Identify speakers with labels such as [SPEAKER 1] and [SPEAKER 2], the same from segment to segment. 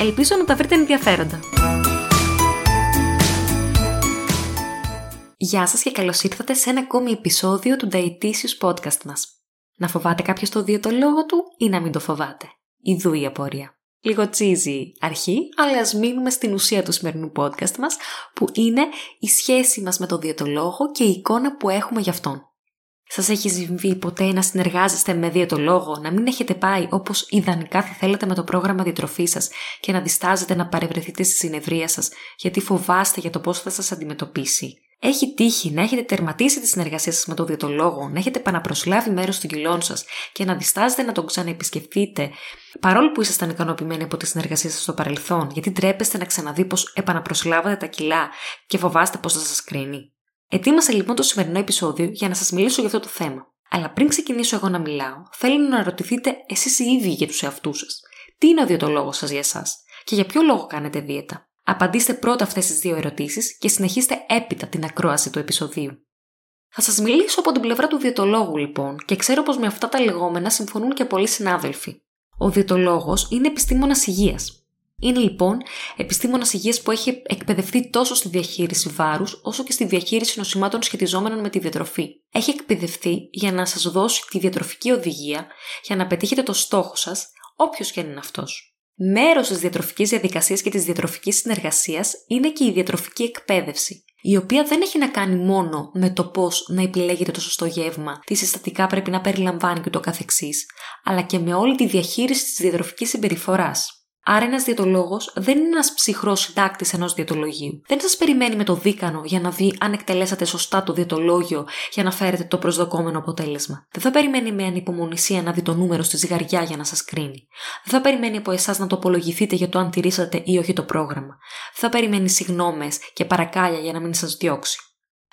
[SPEAKER 1] Ελπίζω να τα βρείτε ενδιαφέροντα. Γεια σας και καλώς ήρθατε σε ένα ακόμη επεισόδιο του Dietitious Podcast μας. Να φοβάται κάποιος το διαιτολόγο του ή να μην το φοβάται; Ιδού η απορία. Λίγο τσίζι αρχή, αλλά ας μείνουμε στην ουσία του σημερινού podcast μας, που είναι η σχέση μας με το διαιτολόγο και η εικόνα που έχουμε γι' αυτόν. Σας έχει συμβεί ποτέ να συνεργάζεστε με διαιτολόγο, να μην έχετε πάει όπως ιδανικά θα θέλατε με το πρόγραμμα διατροφή σας και να διστάζετε να παρευρεθείτε στη συνεδρία σας γιατί φοβάστε για το πώς θα σας αντιμετωπίσει. Έχει τύχει να έχετε τερματίσει τη συνεργασία σας με τον διαιτολόγο, να έχετε επαναπροσλάβει μέρος των κιλών σας και να διστάζετε να τον ξαναεπισκεφτείτε, παρόλο που ήσασταν ικανοποιημένοι από τη συνεργασία σας στο παρελθόν, γιατί τρέπεστε να ξαναδεί πως επαναπροσλάβατε τα κιλά και φοβάστε πώ θα σας κρίνει. Ετοίμασα λοιπόν το σημερινό επεισόδιο για να σας μιλήσω για αυτό το θέμα. Αλλά πριν ξεκινήσω εγώ να μιλάω, θέλω να ρωτηθείτε εσείς οι ίδιοι για τους εαυτούς σας. Τι είναι ο διαιτολόγος σας για εσάς και για ποιο λόγο κάνετε δίαιτα; Απαντήστε πρώτα αυτές τις δύο ερωτήσεις και συνεχίστε έπειτα την ακρόαση του επεισοδίου. Θα σας μιλήσω από την πλευρά του διαιτολόγου λοιπόν και ξέρω πως με αυτά τα λεγόμενα συμφωνούν και πολλοί συνάδελφοι. Ο διαιτολόγος είναι επιστήμονας υγείας είναι λοιπόν επιστήμονας υγείας που έχει εκπαιδευτεί τόσο στη διαχείριση βάρους όσο και στη διαχείριση νοσημάτων σχετιζόμενων με τη διατροφή. Έχει εκπαιδευτεί για να σας δώσει τη διατροφική οδηγία για να πετύχετε το στόχο σας, όποιος και αν είναι αυτός. Μέρος της διατροφικής διαδικασίας και της διατροφικής συνεργασίας είναι και η διατροφική εκπαίδευση, η οποία δεν έχει να κάνει μόνο με το πώς να επιλέγετε το σωστό γεύμα, τι συστατικά πρέπει να περιλαμβάνει και το καθεξής, αλλά και με όλη τη διαχείριση της διατροφικής συμπεριφοράς. Άρα, ένας διαιτολόγος δεν είναι ένας ψυχρός συντάκτης ενός διαιτολογίου. Δεν σας περιμένει με το δίκανο για να δει αν εκτελέσατε σωστά το διαιτολόγιο για να φέρετε το προσδοκόμενο αποτέλεσμα. Δεν θα περιμένει με ανυπομονησία να δει το νούμερο στη ζυγαριά για να σας κρίνει. Δεν θα περιμένει από εσάς να το απολογηθείτε για το αν τηρήσατε ή όχι το πρόγραμμα. Δεν θα περιμένει συγνώμες και παρακάλια για να μην σας διώξει.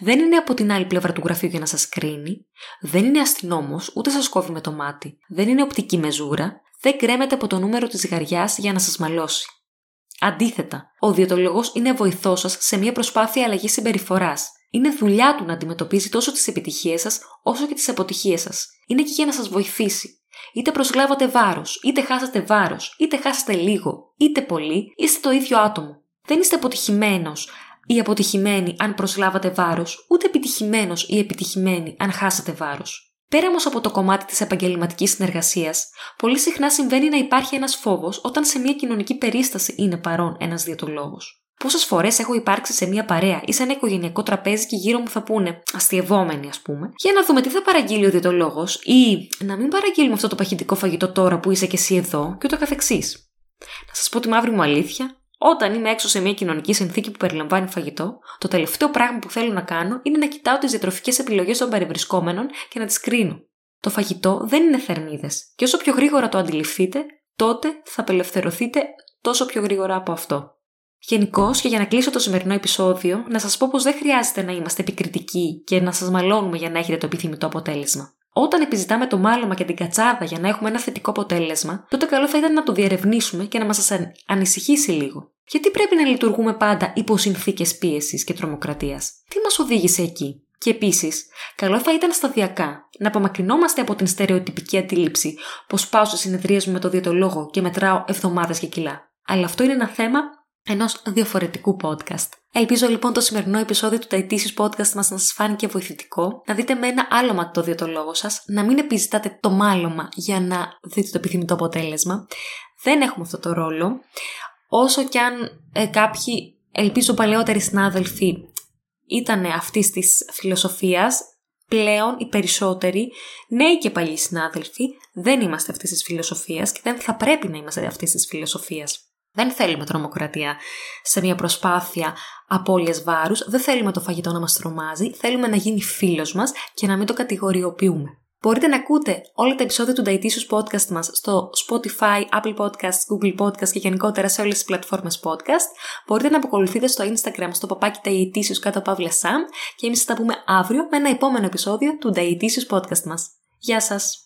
[SPEAKER 1] Δεν είναι από την άλλη πλευρά του γραφείου για να σας κρίνει, δεν είναι αστυνόμος, ούτε σας κόβει με το μάτι, δεν είναι οπτική μεζούρα, δεν κρέμεται από το νούμερο της γαριά για να σας μαλώσει. Αντίθετα, ο διαιτολογό είναι βοηθός σας σε μια προσπάθεια αλλαγής συμπεριφοράς. Είναι δουλειά του να αντιμετωπίζει τόσο τις επιτυχίες σας όσο και τις αποτυχίες σας. Είναι εκεί για να σας βοηθήσει. Είτε προσλάβατε βάρος, είτε χάσατε βάρος, είτε χάσατε λίγο, είτε πολύ, είστε το ίδιο άτομο. Δεν είστε αποτυχημένος ή αποτυχημένοι αν προσλάβατε βάρος, ούτε επιτυχημένος ή επιτυχημένοι αν χάσατε βάρος. Πέρα όμως από το κομμάτι της επαγγελματικής συνεργασίας, πολύ συχνά συμβαίνει να υπάρχει ένας φόβος όταν σε μια κοινωνική περίσταση είναι παρόν ένας διαιτολόγος. Πόσες φορές έχω υπάρξει σε μια παρέα ή σε ένα οικογενειακό τραπέζι και γύρω μου θα πούνε, αστειευόμενοι ας πούμε, για να δούμε τι θα παραγγείλει ο διαιτολόγος ή να μην παραγγείλουμε αυτό το παχυντικό φαγητό τώρα που είσαι και εσύ εδώ και ούτω καθεξής. Να σας πω τη μαύρη μου αλήθεια, όταν είμαι έξω σε μια κοινωνική συνθήκη που περιλαμβάνει φαγητό, το τελευταίο πράγμα που θέλω να κάνω είναι να κοιτάω τις διατροφικές επιλογές των παρευρισκόμενων και να τις κρίνω. Το φαγητό δεν είναι θερμίδες, και όσο πιο γρήγορα το αντιληφθείτε, τότε θα απελευθερωθείτε τόσο πιο γρήγορα από αυτό. Γενικώς, και για να κλείσω το σημερινό επεισόδιο, να σας πω πως δεν χρειάζεται να είμαστε επικριτικοί και να σας μαλώνουμε για να έχετε το επιθυμητό αποτέλεσμα. Όταν επιζητάμε το μάλωμα και την κατσάδα για να έχουμε ένα θετικό αποτέλεσμα, τότε καλό θα ήταν να το διερευνήσουμε και να μας ανησυχήσει λίγο. Γιατί πρέπει να λειτουργούμε πάντα υπό συνθήκες πίεσης και τρομοκρατίας; Τι μας οδήγησε εκεί; Και επίσης, καλό θα ήταν σταδιακά να απομακρυνόμαστε από την στερεοτυπική αντίληψη πως πάω σε συνεδρίε μου με το διαιτολόγο και μετράω εβδομάδες και κιλά. Αλλά αυτό είναι ένα θέμα ενός διαφορετικού podcast. Ελπίζω λοιπόν το σημερινό επεισόδιο του Ταϊτήσιου Podcast μας να σας φάνηκε βοηθητικό, να δείτε με ένα άλωμα το διαιτολόγο σας, να μην επιζητάτε το μάλωμα για να δείτε το επιθυμητό αποτέλεσμα. Δεν έχουμε αυτό το ρόλο. Όσο κι αν ε, κάποιοι, ελπίζω παλαιότεροι συνάδελφοι, ήταν αυτής της φιλοσοφίας, πλέον οι περισσότεροι, νέοι και παλιοί συνάδελφοι, δεν είμαστε αυτής της φιλοσοφίας και δεν θα πρέπει να είμαστε αυτής της φιλοσοφίας. Δεν θέλουμε τρομοκρατία σε μια προσπάθεια απώλειας βάρους, δεν θέλουμε το φαγητό να μας τρομάζει, θέλουμε να γίνει φίλος μας και να μην το κατηγοριοποιούμε. Μπορείτε να ακούτε όλα τα επεισόδια του Dietitious Podcast μας στο Spotify, Apple Podcasts, Google Podcasts και γενικότερα σε όλες τις πλατφόρμες podcast. Μπορείτε να αποκολουθείτε στο Instagram στο παπάκι Dietitious κάτω παύλα Sam και εμείς θα τα πούμε αύριο με ένα επόμενο επεισόδιο του Dietitious Podcast μας. Γεια σας!